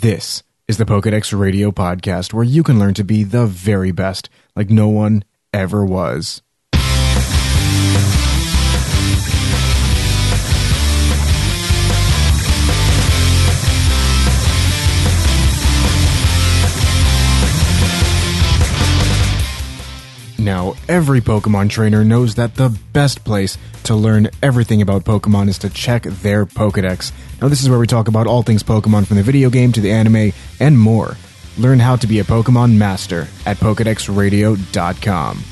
This is the Pokedex Radio Podcast, where you can learn to be the very best, like no one ever was. Now, every Pokemon trainer knows that the best place to learn everything about Pokemon is to check their Pokedex. Now, this is where we talk about all things Pokemon from the video game to the anime and more. Learn how to be a Pokemon master at PokedexRadio.com.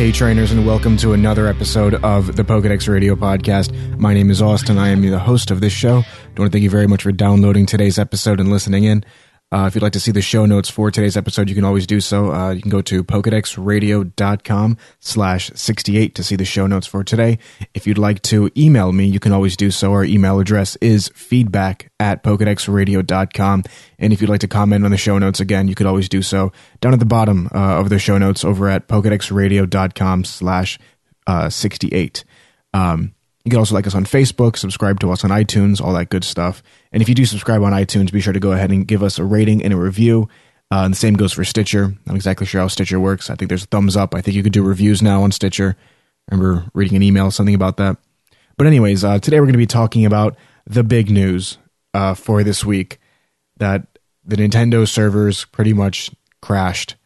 Hey, trainers, and welcome to another episode of the Pokedex Radio Podcast. My name is Austin. I am the host of this show. I want to thank you very much for downloading today's episode and listening in. Uh, if you'd like to see the show notes for today's episode, you can always do so. Uh, you can go to pokedexradio.com slash 68 to see the show notes for today. If you'd like to email me, you can always do so. Our email address is feedback at pokedexradio.com. And if you'd like to comment on the show notes, again, you could always do so down at the bottom uh, of the show notes over at pokedexradio.com slash uh, 68. Um, you can also like us on Facebook, subscribe to us on iTunes, all that good stuff. And if you do subscribe on iTunes, be sure to go ahead and give us a rating and a review. Uh, and the same goes for Stitcher. I'm exactly sure how Stitcher works. I think there's a thumbs up. I think you could do reviews now on Stitcher. I remember reading an email, something about that. But, anyways, uh, today we're going to be talking about the big news uh, for this week that the Nintendo servers pretty much crashed.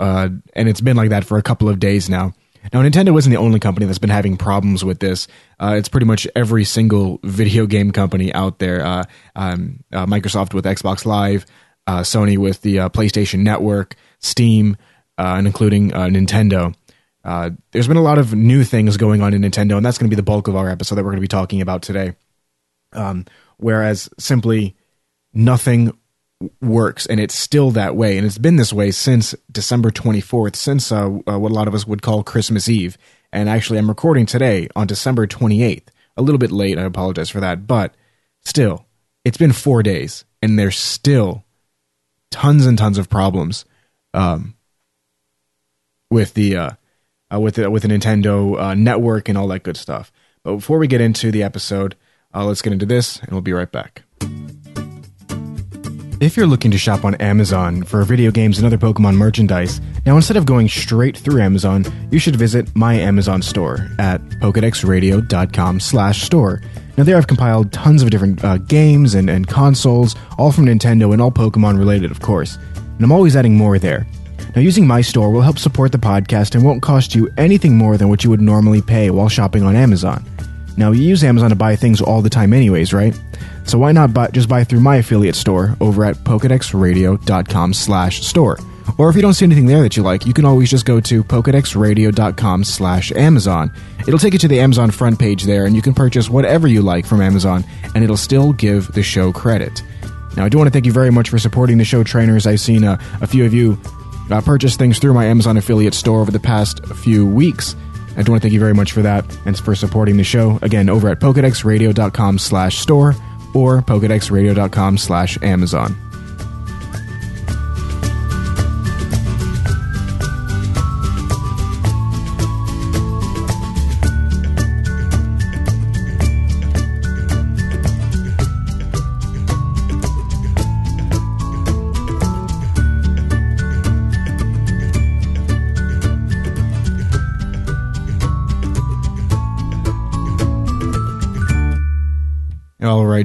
Uh, and it's been like that for a couple of days now. Now, Nintendo isn't the only company that's been having problems with this. Uh, it's pretty much every single video game company out there. Uh, um, uh, Microsoft with Xbox Live, uh, Sony with the uh, PlayStation Network, Steam, uh, and including Nintendo. there's been a lot of new things going on in Nintendo, and that's going to be the bulk of our episode that we're going to be talking about today. Um, whereas simply nothing works and it's still that way and it's been this way since december 24th since uh, uh, what a lot of us would call christmas eve and actually i'm recording today on december 28th a little bit late i apologize for that but still it's been four days and there's still tons and tons of problems um, with the uh, uh, with the, with the nintendo uh, network and all that good stuff. But before we get into the episode uh, let's get into this and we'll be right back if you're looking to shop on Amazon for video games and other Pokemon merchandise, now instead of going straight through Amazon, you should visit my Amazon store at pokedexradio.com slash store. Now there I've compiled tons of different uh, games and, and consoles, all from Nintendo and all Pokemon related, of course. And I'm always adding more there. Now using my store will help support the podcast and won't cost you anything more than what you would normally pay while shopping on Amazon. Now you use Amazon to buy things all the time anyways, right? So why not buy, just buy through my affiliate store over at pokedexradio.com slash store. Or if you don't see anything there that you like, you can always just go to pokedexradio.com slash Amazon. It'll take you to the Amazon front page there, and you can purchase whatever you like from Amazon, and it'll still give the show credit. Now, I do want to thank you very much for supporting the show, trainers. I've seen uh, a few of you uh, purchase things through my Amazon affiliate store over the past few weeks. I do want to thank you very much for that and for supporting the show. Again, over at pokedexradio.com slash store or pokedexradio.com slash Amazon.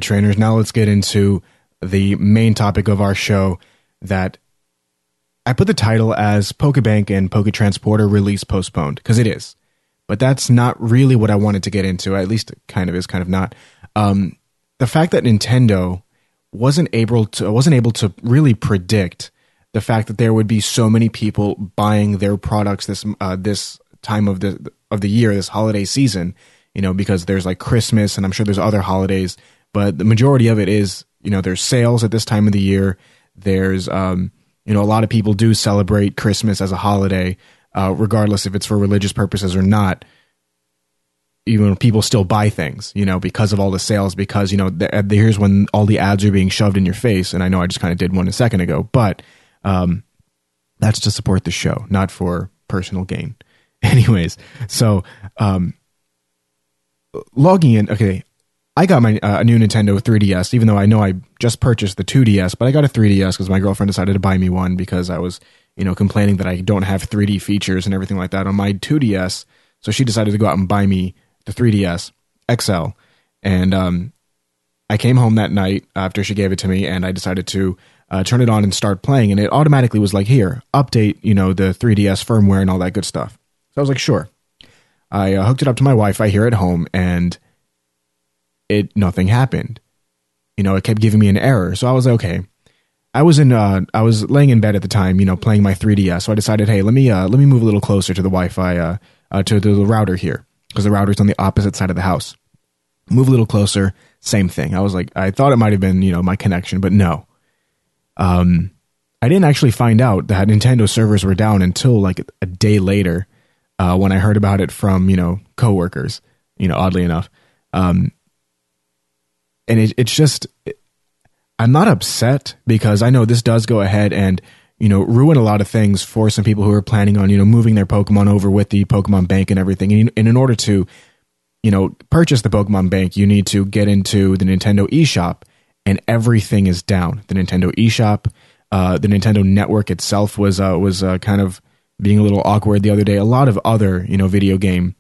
Trainers. Now let's get into the main topic of our show that I put the title as Pokebank and Poketransporter release postponed because it is. But that's not really what I wanted to get into. At least it kind of is, kind of not. Um, the fact that Nintendo wasn't able to wasn't able to really predict the fact that there would be so many people buying their products this uh, this time of the of the year, this holiday season. You know, because there's like Christmas, and I'm sure there's other holidays but the majority of it is you know there's sales at this time of the year there's um you know a lot of people do celebrate christmas as a holiday uh, regardless if it's for religious purposes or not. Even people still buy things, you know, because of all the sales. Because you know, the, uh, here's when all the ads are being shoved in your face. And I know I just kind of did one a second ago, but um, that's to support the show, not for personal gain. Anyways, so um, logging in. Okay, I got my uh, a new Nintendo 3DS, even though I know I just purchased the 2DS, but I got a 3DS because my girlfriend decided to buy me one because I was, you know, complaining that I don't have 3D features and everything like that on my 2DS. So she decided to go out and buy me the 3DS XL, and um, I came home that night after she gave it to me, and I decided to uh, turn it on and start playing, and it automatically was like, "Here, update, you know, the 3DS firmware and all that good stuff." So I was like, "Sure." I uh, hooked it up to my Wi-Fi here at home, and it nothing happened. You know, it kept giving me an error. So I was like, okay. I was in uh, I was laying in bed at the time, you know, playing my 3DS. So I decided, hey, let me uh, let me move a little closer to the Wi-Fi uh, uh to, to the router here because the router's on the opposite side of the house. Move a little closer, same thing. I was like, I thought it might have been, you know, my connection, but no. Um, I didn't actually find out that Nintendo servers were down until like a day later, uh, when I heard about it from you know coworkers. You know, oddly enough, um, and it, it's just I'm not upset because I know this does go ahead and you know ruin a lot of things for some people who are planning on you know moving their Pokemon over with the Pokemon Bank and everything. And, and in order to you know purchase the Pokemon Bank, you need to get into the Nintendo eShop, and everything is down. The Nintendo eShop, uh, the Nintendo Network itself was uh, was uh, kind of being a little awkward the other day. A lot of other you know video game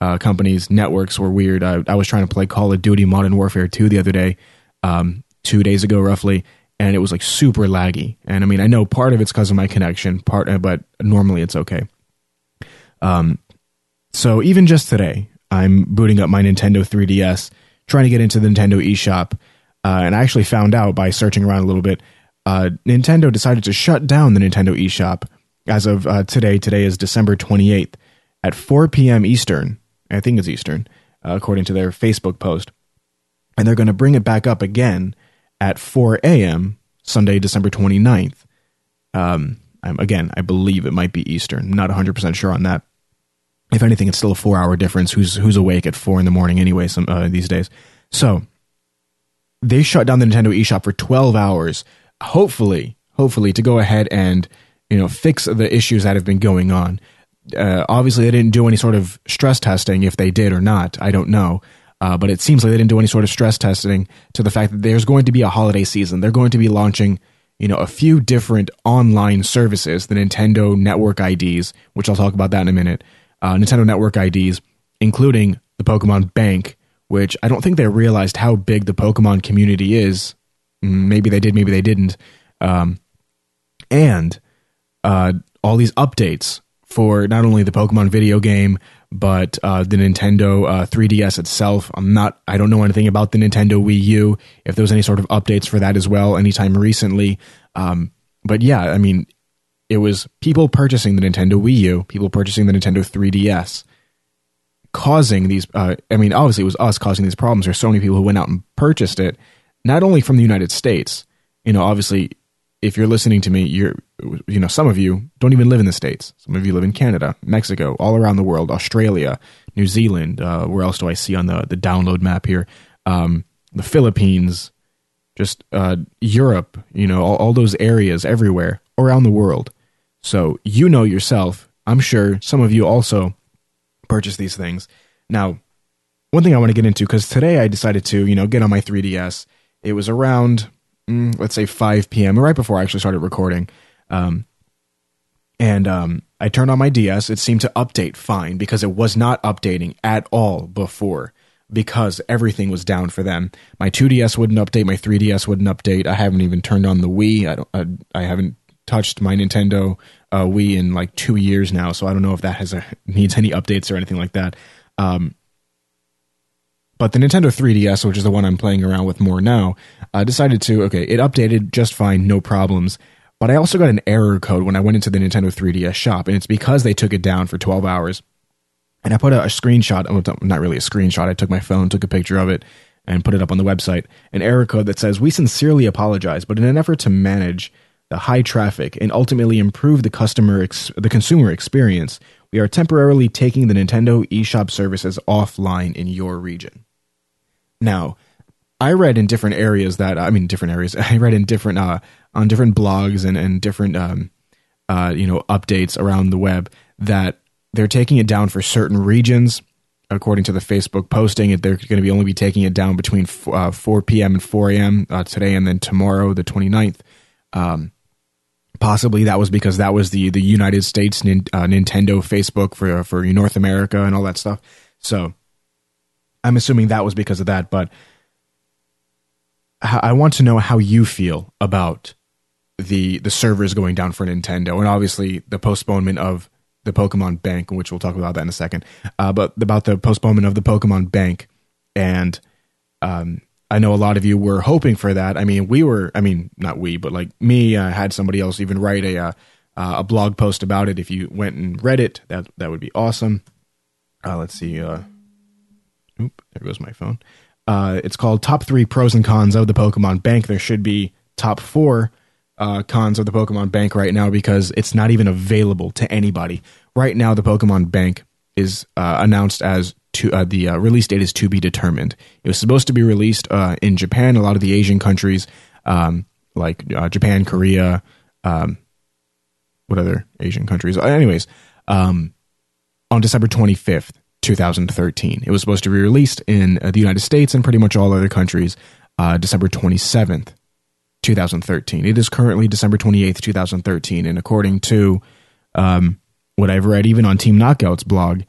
uh, companies' networks were weird. I, I, was trying to play Call of Duty Modern Warfare 2 the other day, um, two days ago roughly, and it was like super laggy. And I mean, I know part of it's because of my connection, part, uh, but normally it's okay. Um, so even just today, I'm booting up my Nintendo 3DS, trying to get into the Nintendo eShop, uh, and I actually found out by searching around a little bit. Uh, Nintendo decided to shut down the Nintendo eShop as of uh, today. Today is December 28th at 4 p.m. Eastern. I think it's Eastern, uh, according to their Facebook post. And they're going to bring it back up again at 4 a.m. Sunday, December 29th. Um, again, I believe it might be Eastern. I'm not 100% sure on that. If anything, it's still a four hour difference. Who's who's awake at four in the morning anyway? Some uh, these days. So they shut down the Nintendo eShop for 12 hours. Hopefully, hopefully to go ahead and you know fix the issues that have been going on uh, obviously they didn't do any sort of stress testing if they did or not. I don't know. Uh, but it seems like they didn't do any sort of stress testing to the fact that there's going to be a holiday season. They're going to be launching you know a few different online services the nintendo network ids which i'll talk about that in a minute. Uh, nintendo network ids including the pokemon bank which i don't think they realized how big the pokemon community is. Mm, maybe they did maybe they didn't. Um, and uh, all these updates for not only the Pokemon video game but uh, the Nintendo uh, 3DS itself. I'm not. I don't know anything about the Nintendo Wii U. If there was any sort of updates for that as well, anytime recently. Um, but yeah, I mean, it was people purchasing the Nintendo Wii U, people purchasing the Nintendo 3DS, causing these. Uh, I mean, obviously, it was us causing these problems. There's so many people who went out and purchased it, not only from the United States. You know, obviously, if you're listening to me, you're, you know, some of you don't even live in the States. Some of you live in Canada, Mexico, all around the world, Australia, New Zealand. Uh, where else do I see on the, the download map here? Um, the Philippines, just uh, Europe, you know, all, all those areas everywhere around the world. So you know yourself. I'm sure some of you also purchase these things. Now, one thing I want to get into because today I decided to, you know, get on my 3DS. It was around mm, let's say 5 p.m. right before I actually started recording. Um, and um, I turned on my DS. It seemed to update fine because it was not updating at all before because everything was down for them. My 2DS wouldn't update. My 3DS wouldn't update. I haven't even turned on the Wii. I don't. I, I haven't touched my Nintendo uh, Wii in like two years now, so I don't know if that has a, needs any updates or anything like that. Um, but the Nintendo 3DS, which is the one I'm playing around with more now, uh, decided to, okay, it updated just fine, no problems. But I also got an error code when I went into the Nintendo 3DS shop, and it's because they took it down for 12 hours. And I put a, a screenshot, not really a screenshot, I took my phone, took a picture of it, and put it up on the website. An error code that says, We sincerely apologize, but in an effort to manage the high traffic, and ultimately improve the customer ex- the consumer experience, we are temporarily taking the Nintendo eShop services offline in your region. Now, I read in different areas that I mean different areas. I read in different uh, on different blogs and and different um, uh, you know updates around the web that they're taking it down for certain regions. According to the Facebook posting, they're going to be only be taking it down between uh, 4 p.m. and 4 a.m. Uh, today and then tomorrow, the 29th. Um, possibly that was because that was the the United States uh, Nintendo Facebook for for North America and all that stuff. So I'm assuming that was because of that, but I want to know how you feel about the the servers going down for Nintendo, and obviously the postponement of the Pokemon Bank, which we'll talk about that in a second. Uh, but about the postponement of the Pokemon Bank, and um, I know a lot of you were hoping for that. I mean, we were. I mean, not we, but like me, uh, had somebody else even write a uh, a blog post about it. If you went and read it, that that would be awesome. Uh, let's see. Uh, oop, there goes my phone. Uh, it's called Top Three Pros and Cons of the Pokemon Bank. There should be top four uh, cons of the Pokemon Bank right now because it's not even available to anybody. Right now, the Pokemon Bank is uh, announced as to uh, the uh, release date is to be determined. It was supposed to be released uh, in Japan, a lot of the Asian countries um, like uh, Japan, Korea, um, what other Asian countries? Anyways, um, on December 25th. 2013. It was supposed to be released in the United States and pretty much all other countries December 27th, 2013. It is currently December 28th, 2013. And according to um, what I've read, even on Team Knockout's blog,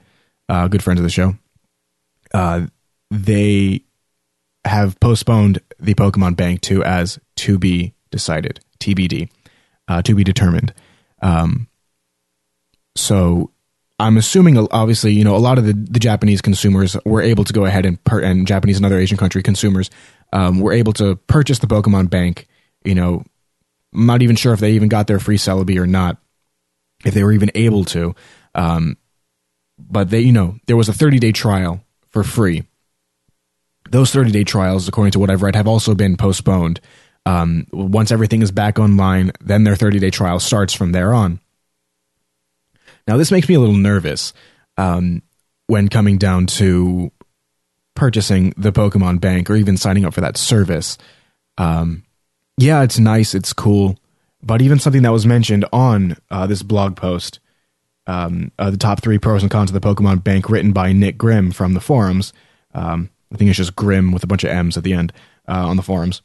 uh, good friends of the show, uh, they have postponed the Pokemon Bank to as to be decided, TBD, uh, to be determined. Um, so I'm assuming, obviously, you know, a lot of the, the Japanese consumers were able to go ahead and per, and Japanese and other Asian country consumers um, were able to purchase the Pokemon Bank. You know, I'm not even sure if they even got their free Celebi or not, if they were even able to. Um, but they, you know, there was a 30 day trial for free. Those 30 day trials, according to what I've read, have also been postponed. Um, once everything is back online, then their 30 day trial starts from there on. Now, this makes me a little nervous um, when coming down to purchasing the Pokemon Bank or even signing up for that service. Um, yeah, it's nice, it's cool, but even something that was mentioned on uh, this blog post, um, uh, the top three pros and cons of the Pokemon Bank, written by Nick Grimm from the forums. Um, I think it's just Grimm with a bunch of M's at the end uh, on the forums.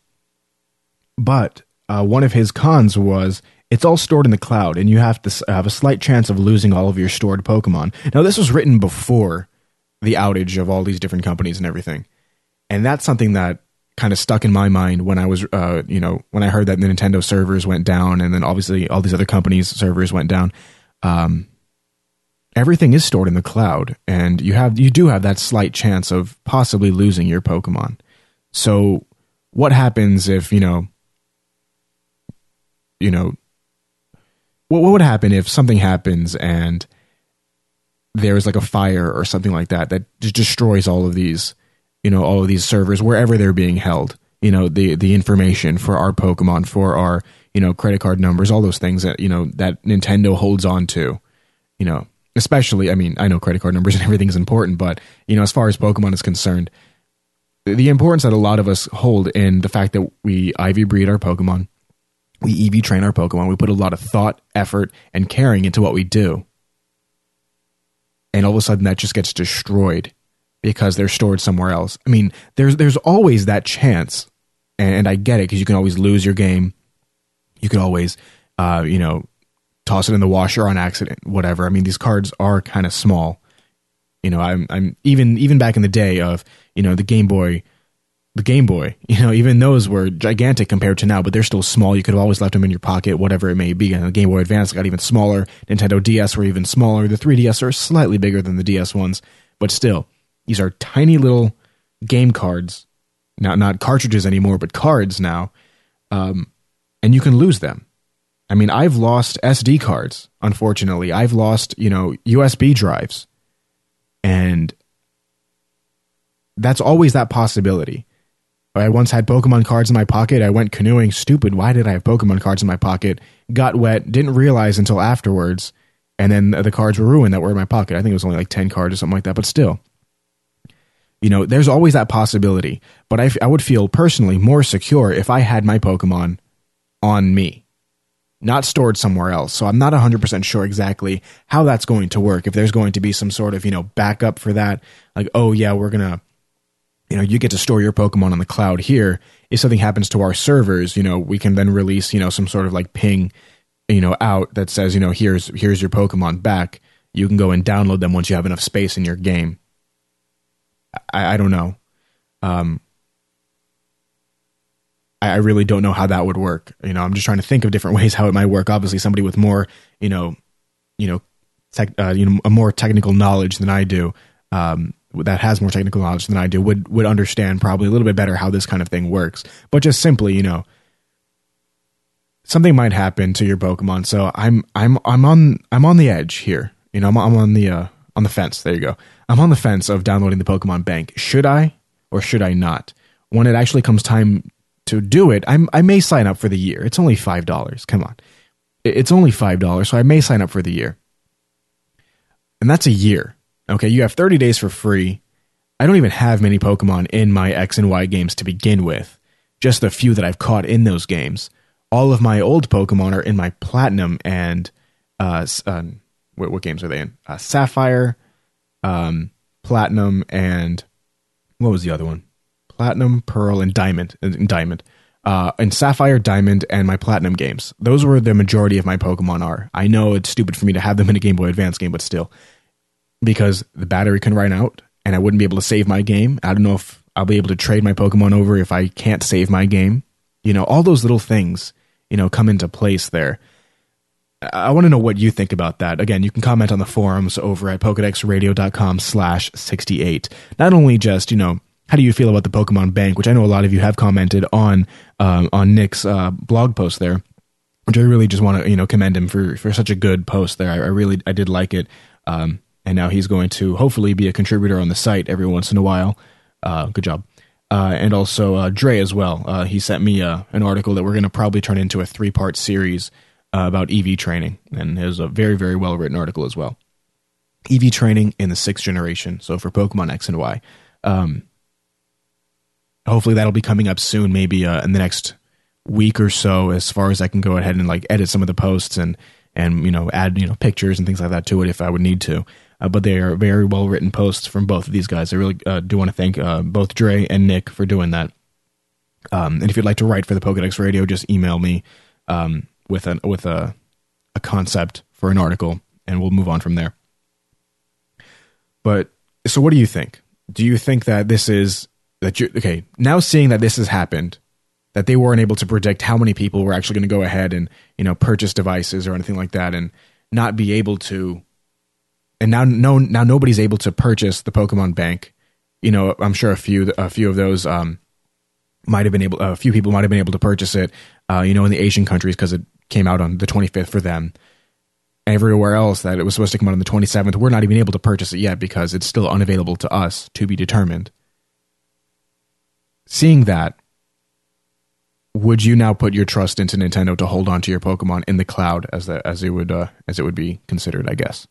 But uh, one of his cons was it's all stored in the cloud, and you have to have a slight chance of losing all of your stored Pokemon. Now, this was written before the outage of all these different companies and everything, and that's something that kind of stuck in my mind when I was, uh, you know, when I heard that the Nintendo servers went down, and then obviously all these other companies' servers went down. Um, everything is stored in the cloud, and you have you do have that slight chance of possibly losing your Pokemon. So, what happens if you know, you know, what, what would happen if something happens and there's like a fire or something like that that destroys all of these, you know, all of these servers wherever they're being held. You know, the the information for our Pokemon, for our you know credit card numbers, all those things that you know that Nintendo holds on to. You know, especially, I mean, I know credit card numbers and everything is important, but you know, as far as Pokemon is concerned, the importance that a lot of us hold in the fact that we IV breed our Pokemon, we EV train our Pokemon. We put a lot of thought, effort, and caring into what we do. And all of a sudden that just gets destroyed because they're stored somewhere else. I mean, there's there's always that chance, and, and I get it because you can always lose your game. You can always, uh, you know, toss it in the washer on accident, whatever. I mean, these cards are kind of small. You know, I'm I'm even even back in the day of you know the Game Boy the Game Boy. You know, even those were gigantic compared to now, but they're still small. You could have always left them in your pocket, whatever it may be. And the Game Boy Advance got even smaller. Nintendo DS were even smaller. The 3DS are slightly bigger than the DS ones, but still, these are tiny little game cards. Not not cartridges anymore, but cards now. Um, and you can lose them. I mean, I've lost SD cards. Unfortunately, I've lost you know USB drives, and that's always that possibility I once had Pokemon cards in my pocket. I went canoeing. Stupid. Why did I have Pokemon cards in my pocket? Got wet. Didn't realize until afterwards. And then the cards were ruined that were in my pocket. I think it was only like 10 cards or something like that. But still, you know, there's always that possibility. But I, I would feel personally more secure if I had my Pokemon on me, not stored somewhere else. So I'm not 100% sure exactly how that's going to work. If there's going to be some sort of, you know, backup for that. Like, oh, yeah, we're going to you know, you get to store your Pokemon on the cloud here. If something happens to our servers, you know, we can then release, you know, some sort of like ping, you know, out that says, you know, here's here's your Pokemon back. You can go and download them once you have enough space in your game. I, I don't know. Um, I, I really don't know how that would work. You know, I'm just trying to think of different ways how it might work. Obviously, somebody with more, you know, you know, tech, uh, you know, a more technical knowledge than I do. Um, that has more technical knowledge than I do would would understand probably a little bit better how this kind of thing works. But just simply, you know, something might happen to your Pokemon. So I'm I'm I'm on I'm on the edge here. You know, I'm, I'm on the uh, on the fence. There you go. I'm on the fence of downloading the Pokemon Bank. Should I or should I not? When it actually comes time to do it, I'm I may sign up for the year. It's only five dollars. Come on, it's only five dollars, so I may sign up for the year, and that's a year. Okay, you have 30 days for free. I don't even have many Pokemon in my X and Y games to begin with, just the few that I've caught in those games. All of my old Pokemon are in my Platinum and uh, uh what, what, games are they in? Uh, Sapphire, um, Platinum, and what was the other one? Platinum, Pearl, and Diamond. And Diamond. Uh, and Sapphire, Diamond, and my Platinum games. Those were the majority of my Pokemon are. I know it's stupid for me to have them in a Game Boy Advance game, but still because the battery can run out and I wouldn't be able to save my game. I don't know if I'll be able to trade my Pokemon over if I can't save my game. You know, all those little things, you know, come into place there. I want to know what you think about that. Again, you can comment on the forums over at pokedexradio.com slash 68. Not only just, you know, how do you feel about the Pokemon Bank, which I know a lot of you have commented on um, on Nick's uh, blog post there, which I really just want to, you know, commend him for, for such a good post there. I, I really, I did like it. Um, and now he's going to hopefully be a contributor on the site every once in a while. Uh, good job. Uh, and also uh, Dre as well. Uh, he sent me uh, an article that we're going to probably turn into a three part series uh, about EV training, and was a very very well written article as well. EV training in the sixth generation, so for Pokemon X and Y. Um, hopefully that'll be coming up soon, maybe in the next week or so, as far as I can go ahead and like edit some of the posts and and you know add you know pictures and things like that to it if I would need to. Uh, but they are very well written posts from both of these guys. I really uh, do want to thank uh, both Dre and Nick for doing that. Um, and if you'd like to write for the Pokedex Radio, just email me um, with a with a a concept for an article, and we'll move on from there. But so, what do you think? Do you think that this is that you okay? Now seeing that this has happened, that they weren't able to predict how many people were actually going to go ahead and you know purchase devices or anything like that, and not be able to and now no now nobody's able to purchase the Pokemon Bank. You know, I'm sure a few a few of those um, might have been able a few people might have been able to purchase it. Uh, you know, in the Asian countries because it came out on the 25th for them. Everywhere else that it was supposed to come out on the 27th, we're not even able to purchase it yet because it's still unavailable to us to be determined. Seeing that, would you now put your trust into Nintendo to hold on to your Pokemon in the cloud as the, as it would uh, as it would be considered? I guess.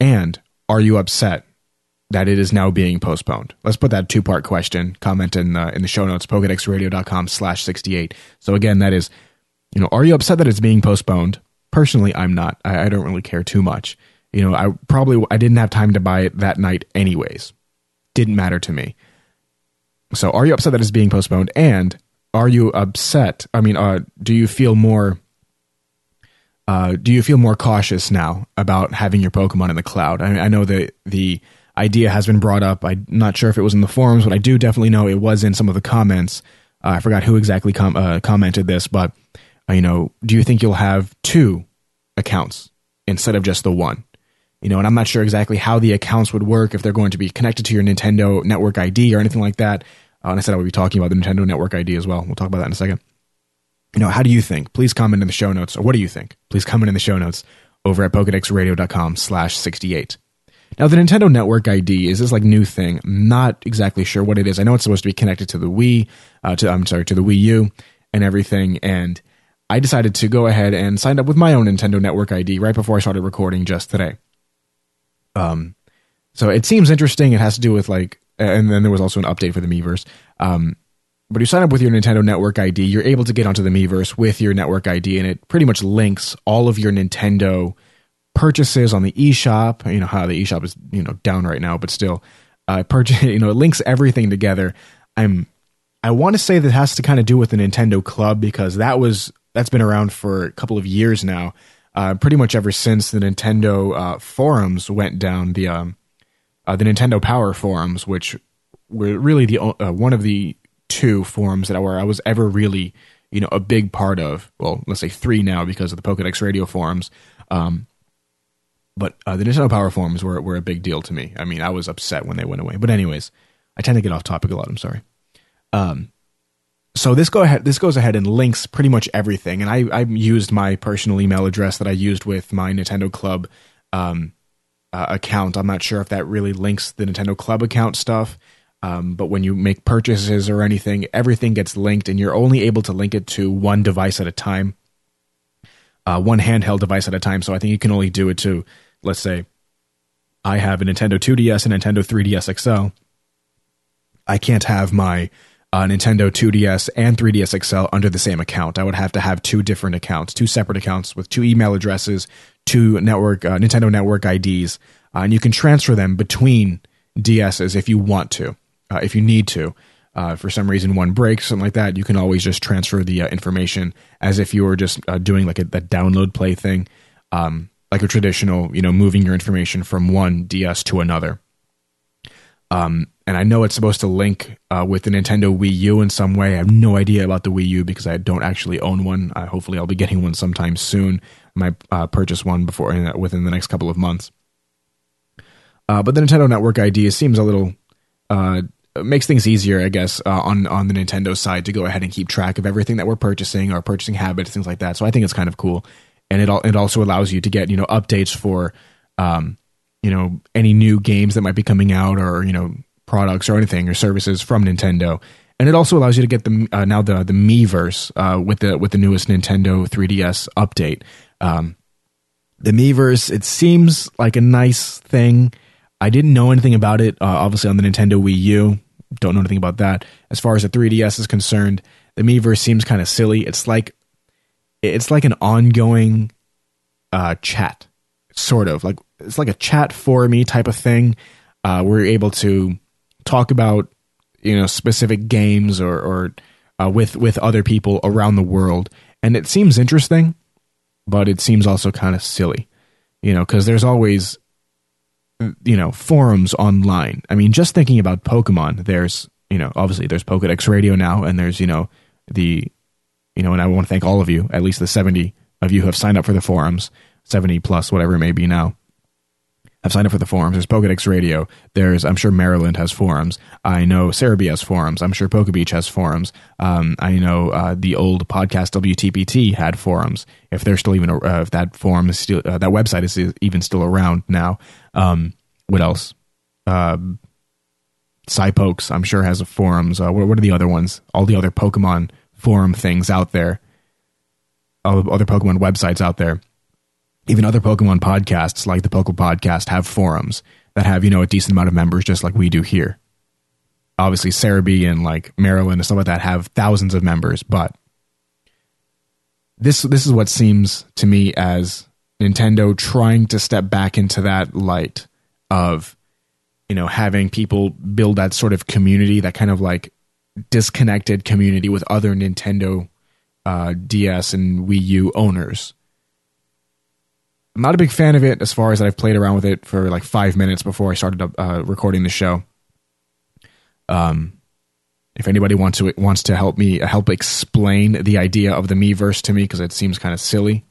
And are you upset that it is now being postponed? Let's put that two part question. Comment in the, in the show notes, pokedexradio.com slash 68. So again, that is, you know, are you upset that it's being postponed? Personally, I'm not. I, I don't really care too much. You know, I probably, I didn't have time to buy it that night anyways. Didn't matter to me. So are you upset that it's being postponed? And are you upset? I mean, uh, do you feel more uh, do you feel more cautious now about having your Pokemon in the cloud? I, I know that the idea has been brought up. I'm not sure if it was in the forums, but I do definitely know it was in some of the comments. Uh, I forgot who exactly com- uh, commented this, but you know, do you think you'll have two accounts instead of just the one? You know, and I'm not sure exactly how the accounts would work if they're going to be connected to your Nintendo Network ID or anything like that. Uh, and I said I would be talking about the Nintendo Network ID as well. We'll talk about that in a second you know, how do you think? Please comment in the show notes. Or what do you think? Please comment in the show notes over at pokedexradio.com slash 68. Now, the Nintendo Network ID is this like new thing. I'm not exactly sure what it is. I know it's supposed to be connected to the Wii, uh, to I'm sorry, to the Wii U and everything. And I decided to go ahead and sign up with my own Nintendo Network ID right before I started recording just today. Um, so it seems interesting. It has to do with like, and then there was also an update for the Miiverse. Um, but you sign up with your Nintendo Network ID, you're able to get onto the Miiverse with your network ID, and it pretty much links all of your Nintendo purchases on the eShop. You know how the eShop is you know down right now, but still, uh, purchase. You know, it links everything together. I'm. I want to say that has to kind of do with the Nintendo Club because that was that's been around for a couple of years now. Uh, pretty much ever since the Nintendo uh, forums went down, the um, uh, the Nintendo Power forums, which were really the uh, one of the two forums that I, where I was ever really you know a big part of. Well, let's say three now because of the Pokedex Radio forums. Um, but uh, the Nintendo Power forums were were a big deal to me. I mean, I was upset when they went away. But anyways, I tend to get off topic a lot. I'm sorry. Um, so this go ahead this goes ahead and links pretty much everything. And i i used my personal email address that i used with my nintendo club um, uh, account. I'm not sure if that really links the nintendo club account stuff um, but when you make purchases or anything everything gets linked and you're only able to link it to one device at a time uh, one handheld device at a time. So i think you can only do it to let's say i have a nintendo 2ds and nintendo 3ds xl i can't have my uh, Nintendo 2DS and 3DS XL under the same account. I would have to have two different accounts, two separate accounts with two email addresses, two network uh, Nintendo Network IDs, uh, and you can transfer them between DSs if you want to, uh, if you need to. Uh, for some reason, one breaks, something like that, you can always just transfer the information as if you were just doing like a, a, download play thing, um, like a traditional, you know, moving your information from one DS to another. Um, and I know it's supposed to link uh, with the Nintendo Wii U in some way. I have no idea about the Wii U because I don't actually own one. Uh, hopefully, I'll be getting one sometime soon. I might uh, purchase one before uh, within the next couple of months. Uh, but the Nintendo Network ID seems a little uh, makes things easier, I guess, on on the Nintendo side to go ahead and keep track of everything that we're purchasing, our purchasing habits, things like that. So I think it's kind of cool, and it all, it also allows you to get you know updates for. Um, you know any new games that might be coming out or you know products or anything or services from Nintendo. And it also allows you to get the uh, now the the Miiverse uh, with the with the newest Nintendo 3DS update. Um, the Miiverse it seems like a nice thing. I didn't know anything about it. Uh, obviously on the Nintendo Wii U, don't know anything about that. As far as the 3DS is concerned, the Miiverse seems kind of silly. It's like it's like an ongoing uh, chat, sort of like it's like a chat for me type of thing. Uh, we're able to talk about you know specific games or, or uh, with with other people around the world, and it seems interesting, but it seems also kind of silly, you know, because there's always you know forums online. I mean, just thinking about Pokemon, there's you know obviously there's Pokedex Radio now, and there's you know the you know, and I want to thank all of you, at least the seventy of you who have signed up for the forums, seventy plus whatever it may be now I've signed up for the forums. There's Pokedex Radio. There's, I'm sure Marriland has forums. I know Serebii has forums. I'm sure Pokebeach has forums. Um, I know uh, the old podcast WTPT had forums. If they're still even, uh, if that forum is still, uh, that website is even still around now. Um, what else? Uh, Psypokes, I'm sure has a forums. Uh, what, what are the other ones? All the other Pokemon forum things out there. All the other Pokemon websites out there even other Pokemon podcasts like the Poke Podcast have forums that have, you know, a decent amount of members just like we do here. Obviously, Serebii and like Marriland and stuff like that have thousands of members, but this this is what seems to me as Nintendo trying to step back into that light of you know having people build that sort of community, that kind of like disconnected community with other Nintendo uh, DS and Wii U owners I'm not a big fan of it as far as that I've played around with it for like five minutes before I started uh, recording the show. Um, if anybody wants to wants to help me help explain the idea of the Miiverse to me because it seems kind of silly,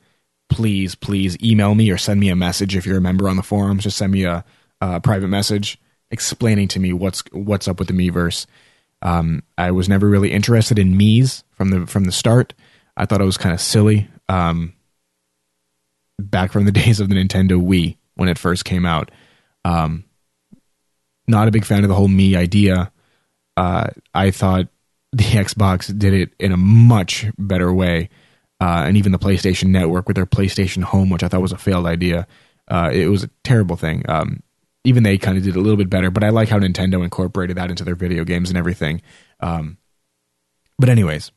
please please email me or send me a message if you're a member on the forums. Just send me a, a private message explaining to me what's what's up with the Miiverse. Um, I was never really interested in Mii's from the from the start. I thought it was kind of silly. Um, back from the days of the Nintendo Wii when it first came out. Um, not a big fan of the whole Mii idea. Uh, I thought the Xbox did it in a much better way, uh, and even the PlayStation Network with their PlayStation Home, which I thought was a failed idea. Uh, it was a terrible thing. Um, even they kind of did a little bit better, but I like how Nintendo incorporated that into their video games and everything. Um, but anyways,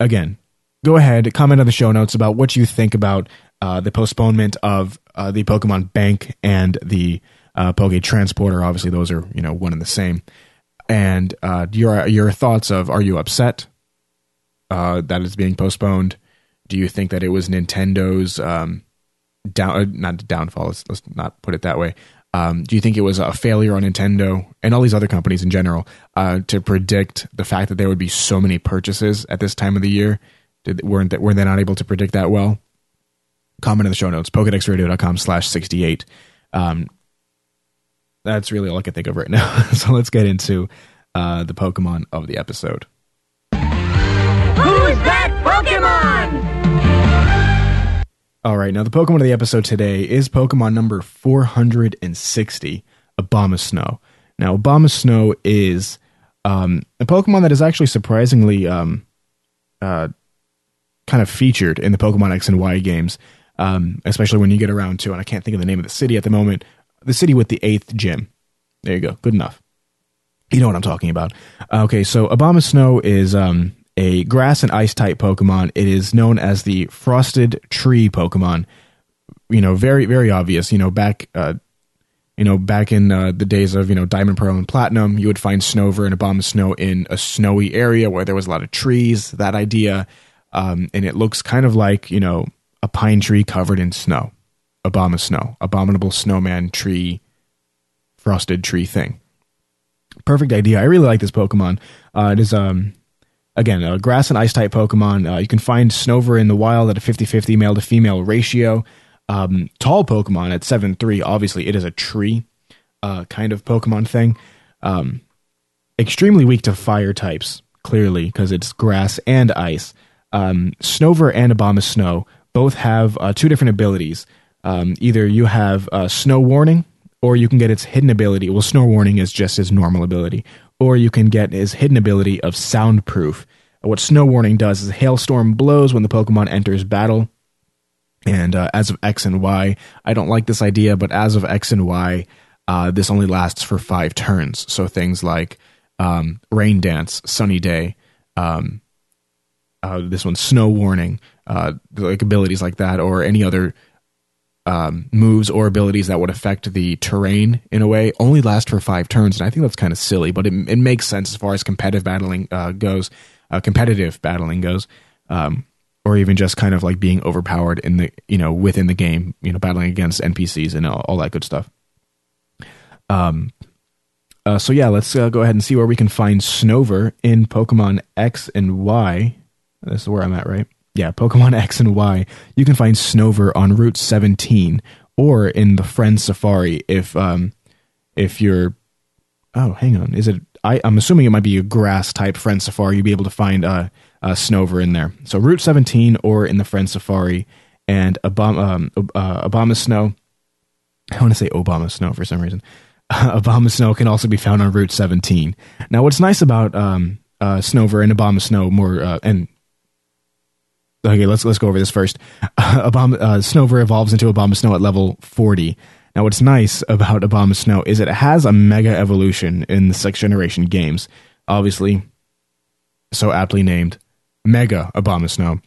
again, go ahead, comment on the show notes about what you think about uh, the postponement of uh, the Pokemon Bank and the uh, Poke Transporter. Obviously, those are you know one and the same. And uh, your your thoughts of are you upset uh, that it's being postponed? Do you think that it was Nintendo's um, down uh, not downfall? Let's, let's not put it that way. Um, do you think it was a failure on Nintendo and all these other companies in general uh, to predict the fact that there would be so many purchases at this time of the year? Did, weren't that, were they not able to predict that well? Comment in the show notes, pokedexradio.com slash 68. Um, that's really all I can think of right now. so let's get into uh, the Pokemon of the episode. Who's that Pokemon? All right, now the Pokemon of the episode today is Pokemon number 460, Obama Snow. Now, Obama Snow is um, a Pokemon that is actually surprisingly um, uh, kind of featured in the Pokemon X and Y games, um, especially when you get around to, and I can't think of the name of the city at the moment, the city with the eighth gym. There you go. Good enough. You know what I'm talking about. Okay, so Abomasnow is um, a grass and ice type Pokemon. It is known as the Frosted Tree Pokemon. You know, very very obvious. You know, back uh, you know back in uh, the days of you know Diamond, Pearl, and Platinum, you would find Snover and Abomasnow in a snowy area where there was a lot of trees. That idea, um, and it looks kind of like you know pine tree covered in snow. Abomasnow, abominable snowman tree, frosted tree thing. Perfect idea. I really like this Pokemon. Uh, it is um again, a grass and ice type Pokemon. Uh, you can find Snover in the wild at a 50 50 male to female ratio. Um, tall Pokemon at 7 3, obviously, it is a tree uh, kind of Pokemon thing. Um, extremely weak to fire types, clearly, because it's grass and ice. Um, Snover and Abomasnow both have uh, two different abilities. Um, either you have uh, Snow Warning, or you can get its hidden ability. Well, Snow Warning is just his normal ability, or you can get his hidden ability of Soundproof. What Snow Warning does is hailstorm blows when the Pokemon enters battle. And uh, as of X and Y, I don't like this idea, but as of X and Y, uh, this only lasts for five turns. So things like um, Rain Dance, Sunny Day, um, uh, this one, Snow Warning, uh, like abilities like that, or any other um, moves or abilities that would affect the terrain in a way only last for five turns, and I think that's kind of silly, but it, it makes sense as far as competitive battling uh, goes. Uh, competitive battling goes, um, or even just kind of like being overpowered in the you know within the game, you know, battling against NPCs and all, all that good stuff. Um. Uh, so yeah, let's uh, go ahead and see where we can find Snover in Pokemon X and Y. This is where I'm at, right? Yeah, Pokemon X and Y, you can find Snover on Route 17 or in the Friend Safari if um if you're oh hang on is it I, I'm assuming it might be a grass type Friend Safari you'd be able to find uh, uh Snover in there. So Route 17 or in the Friend Safari and Obama um, uh, Abomasnow I want to say Obama Snow for some reason. Obama Snow can also be found on Route 17 now what's nice about um uh, Snover and Abomasnow more uh, and okay, let's let's go over this first. Uh, Obama, uh, evolves into Obama Snow at level 40. Now, what's nice about Obama Snow is it has a mega evolution in the sixth generation games. Obviously, so aptly named Mega Abomasnow.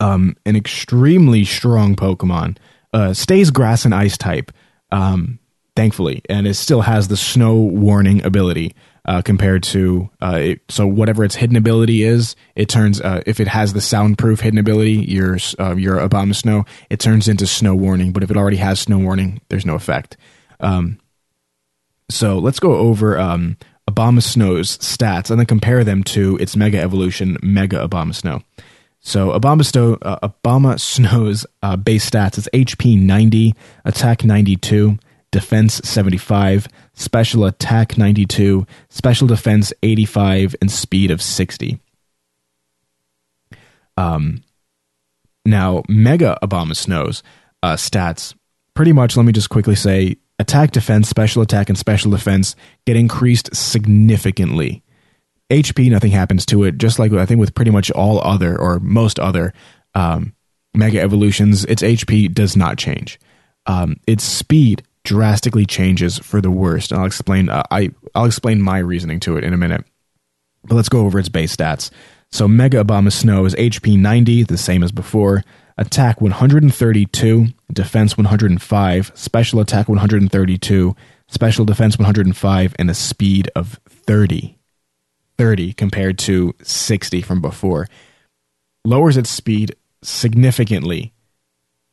Um, an extremely strong Pokemon. Uh, stays grass and ice type, um, thankfully, and it still has the snow warning ability uh, compared to uh, it, so whatever its hidden ability is, it turns uh, if it has the soundproof hidden ability, your uh, your Abomasnow, it turns into snow warning. But if it already has snow warning, there's no effect. Um, so let's go over um, Abomasnow's stats and then compare them to its Mega Evolution Mega Obama Snow. So Abomasnow, uh, Abomasnow's uh, base stats is HP 90, Attack 92, Defense 75, Special Attack 92, Special Defense 85, and Speed of 60. Um, now, Mega Abomasnow's uh, stats, pretty much, let me just quickly say, attack, defense, special attack, and special defense get increased significantly. HP, nothing happens to it. Just like I think with pretty much all other or most other um, mega evolutions, its HP does not change. Um, its speed drastically changes for the worst. And I'll explain. Uh, I I'll explain my reasoning to it in a minute. But let's go over its base stats. So Mega Abomasnow is HP 90, the same as before. Attack 132, Defense 105, Special Attack 132, Special Defense 105, and a speed of 30. 30 compared to 60 from before. Lowers its speed significantly.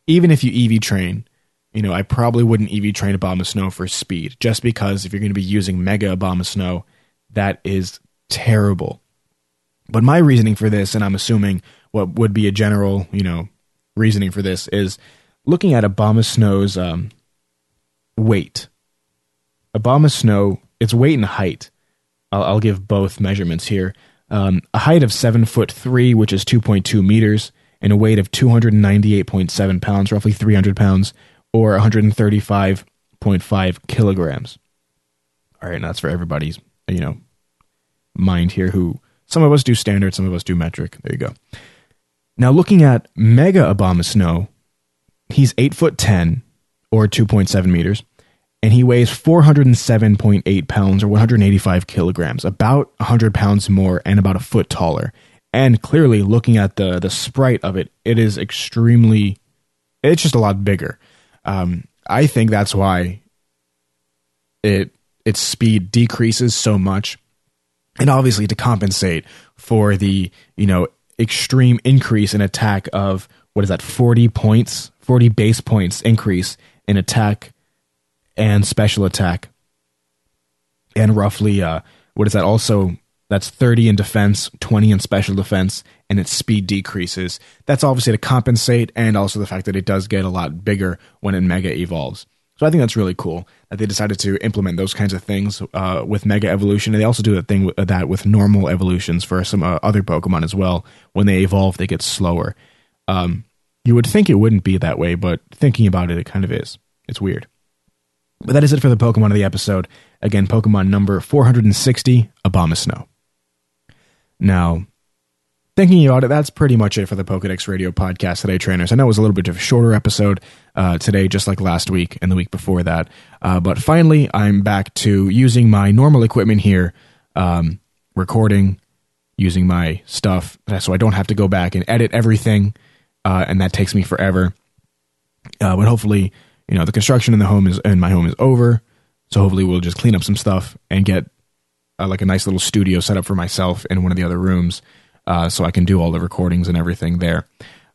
Even if you EV train, you know, I probably wouldn't EV train Abomasnow for speed, just because if you're going to be using Mega Abomasnow, that is terrible. But my reasoning for this, and I'm assuming what would be a general, you know, reasoning for this, is looking at Abomasnow's um, weight. Abomasnow, its weight and height. I'll, I'll give both measurements here. Um, a height of seven foot three, which is 2.2 meters, and a weight of 298.7 pounds, roughly 300 pounds, or 135.5 kilograms. All right, and that's for everybody's, you know, mind here who some of us do standard, some of us do metric. There you go. Now looking at Mega Abomasnow, he's 8 foot 10 or 2.7 meters and he weighs 407.8 pounds or 185 kilograms, about 100 pounds more and about a foot taller. And clearly looking at the the sprite of it, it is extremely it's just a lot bigger. Um, I think that's why it its speed decreases so much. And obviously to compensate for the you know extreme increase in attack of what is that 40 points 40 base points increase in attack and special attack. And roughly uh what is that also that's 30 in defense 20 in special defense and its speed decreases that's obviously to compensate and also the fact that it does get a lot bigger when it mega evolves so I think that's really cool that they decided to implement those kinds of things uh, with Mega Evolution, and they also do that thing with, uh, that with normal evolutions for some uh, other Pokemon as well. When they evolve, they get slower. Um, you would think it wouldn't be that way, but thinking about it, it kind of is. It's weird. But that is it for the Pokemon of the episode. Again, Pokemon number 460, Abomasnow. Now, thinking about it, that's pretty much it for the Pokedex Radio podcast today, trainers. I know it was a little bit of a shorter episode uh, today, just like last week and the week before that. Uh, but finally, I'm back to using my normal equipment here, um, recording, using my stuff, so I don't have to go back and edit everything, uh, and that takes me forever. Uh, but hopefully, you know, the construction in the home is in my home is over, so hopefully we'll just clean up some stuff and get uh, like a nice little studio set up for myself in one of the other rooms uh, so I can do all the recordings and everything there.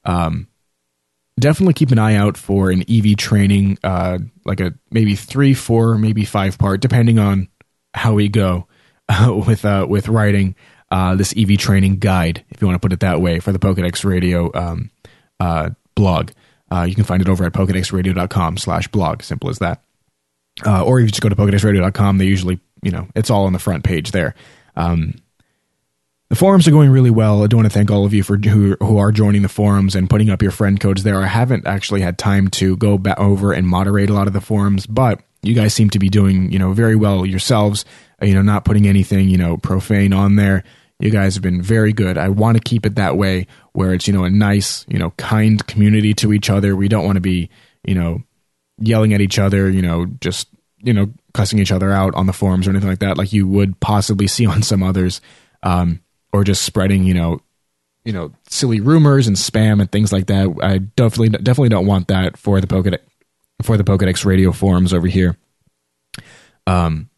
Um, definitely keep an eye out for an EV training, uh, like a maybe three, four, maybe five part, depending on how we go with uh, with writing uh, this EV training guide, if you want to put it that way, for the Pokedex Radio um, blog. You can find it over at pokedexradio.com slash blog. Simple as that. Uh, or you just go to pokedexradio.com, they usually, you know, it's all on the front page there. Um, the forums are going really well. I do want to thank all of you for who, who are joining the forums and putting up your friend codes there. I haven't actually had time to go back over and moderate a lot of the forums, but you guys seem to be doing, you know, very well yourselves. You know, not putting anything, you know, profane on there. You guys have been very good. I want to keep it that way where it's, you know, a nice, you know, kind community to each other. We don't want to be, you know, yelling at each other, you know, just, you know, cussing each other out on the forums or anything like that, like you would possibly see on some others. Um, or just spreading, you know, you know, silly rumors and spam and things like that. I definitely definitely don't want that for the Pokedex for the Pokedex radio forums over here. Um,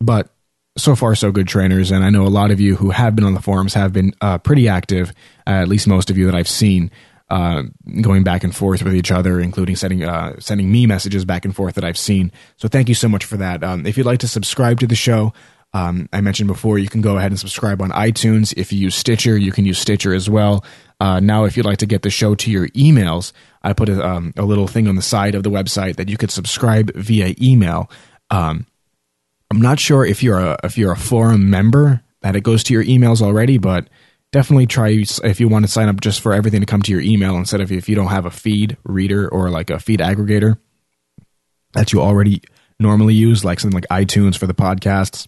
but so far so good trainers, and I know a lot of you who have been on the forums have been uh, pretty active. Uh, at least most of you that I've seen. Uh, going back and forth with each other, including sending uh, sending me messages back and forth that I've seen. So thank you so much for that. Um, if you'd like to subscribe to the show, um, I mentioned before, you can go ahead and subscribe on iTunes. If you use Stitcher, you can use Stitcher as well. Uh, now, if you'd like to get the show to your emails, I put a, um, a, little thing on the side of the website that you could subscribe via email. Um, I'm not sure if you're a if you're a forum member that it goes to your emails already, but definitely try if you want to sign up just for everything to come to your email instead of if you don't have a feed reader or like a feed aggregator. that you already normally use, like something like iTunes for the podcasts.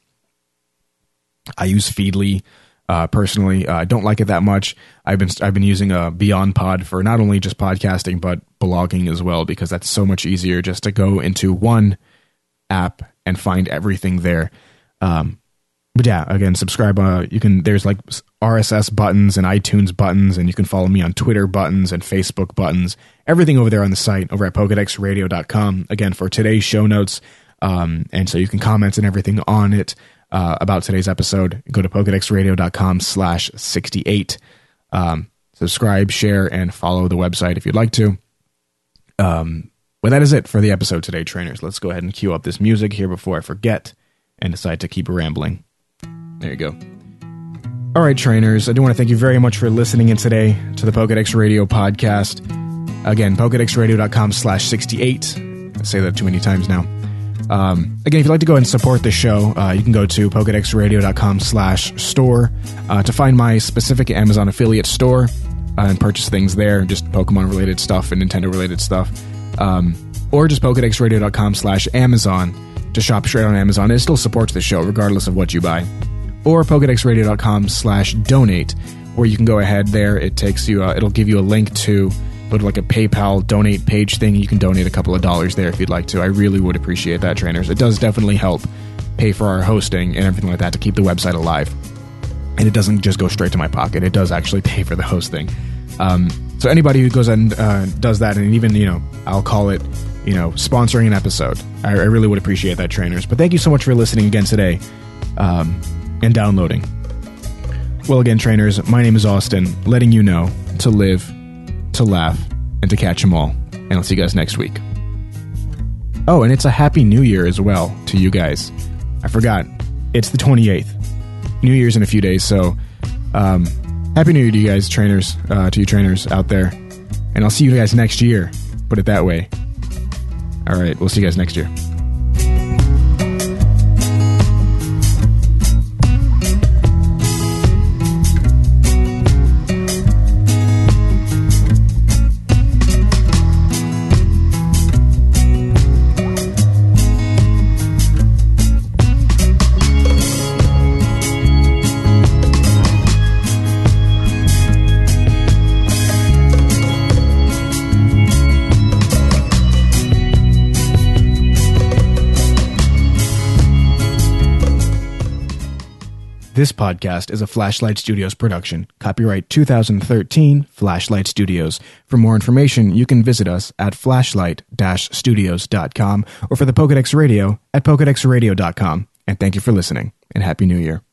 I use Feedly uh, personally. I uh, don't like it that much. I've been I've been using a uh, Beyond Pod for not only just podcasting but blogging as well because that's so much easier just to go into one app and find everything there. Um, but yeah, again, subscribe. Uh, you can there's like RSS buttons and iTunes buttons, and you can follow me on Twitter buttons and Facebook buttons. Everything over there on the site over at PokedexRadio.com. Again, for today's show notes, um, and so you can comment and everything on it uh, about today's episode. Go to PokedexRadio.com slash sixty eight. Um, subscribe, share, and follow the website if you'd like to. Um, well, that is it for the episode today, trainers. Let's go ahead and cue up this music here before I forget and decide to keep rambling. There you go. All right, trainers, I do want to thank you very much for listening in today to the Pokedex Radio podcast. Again, pokedexradio.com slash 68. I say that too many times now. Um, again, if you'd like to go and support the show, uh, you can go to pokedexradio.com slash store uh, to find my specific Amazon affiliate store uh, and purchase things there, just Pokemon related stuff and Nintendo related stuff. Um, or just pokedexradio.com slash Amazon to shop straight on Amazon. It still supports the show regardless of what you buy or pokedexradio.com slash donate where you can go ahead there. It takes you uh, it'll give you a link to go to like a paypal donate page thing. You can donate a couple of dollars there if you'd like to. I really would appreciate that trainers. It does definitely help pay for our hosting and everything like that to keep the website alive. And it doesn't just go straight to my pocket. It does actually pay for the hosting. Um, so anybody who goes and uh, does that and even you know i'll call it you know sponsoring an episode. I, I, really would appreciate that trainers. But thank you so much for listening again today. Um, and downloading. Well, again, trainers, my name is Austin, letting you know to live, to laugh, and to catch them all. And I'll see you guys next week. Oh, and it's a happy new year as well to you guys. I forgot. It's the 28th. New Year's in a few days, so um, happy new year to you guys, trainers, uh, to you trainers out there. And I'll see you guys next year. Put it that way. All right, we'll see you guys next year. This podcast is a Flashlight Studios production. Copyright 2013 Flashlight Studios. For more information, you can visit us at flashlight-studios.com or for the Pokedex Radio at pokedexradio.com. And thank you for listening, and Happy New Year.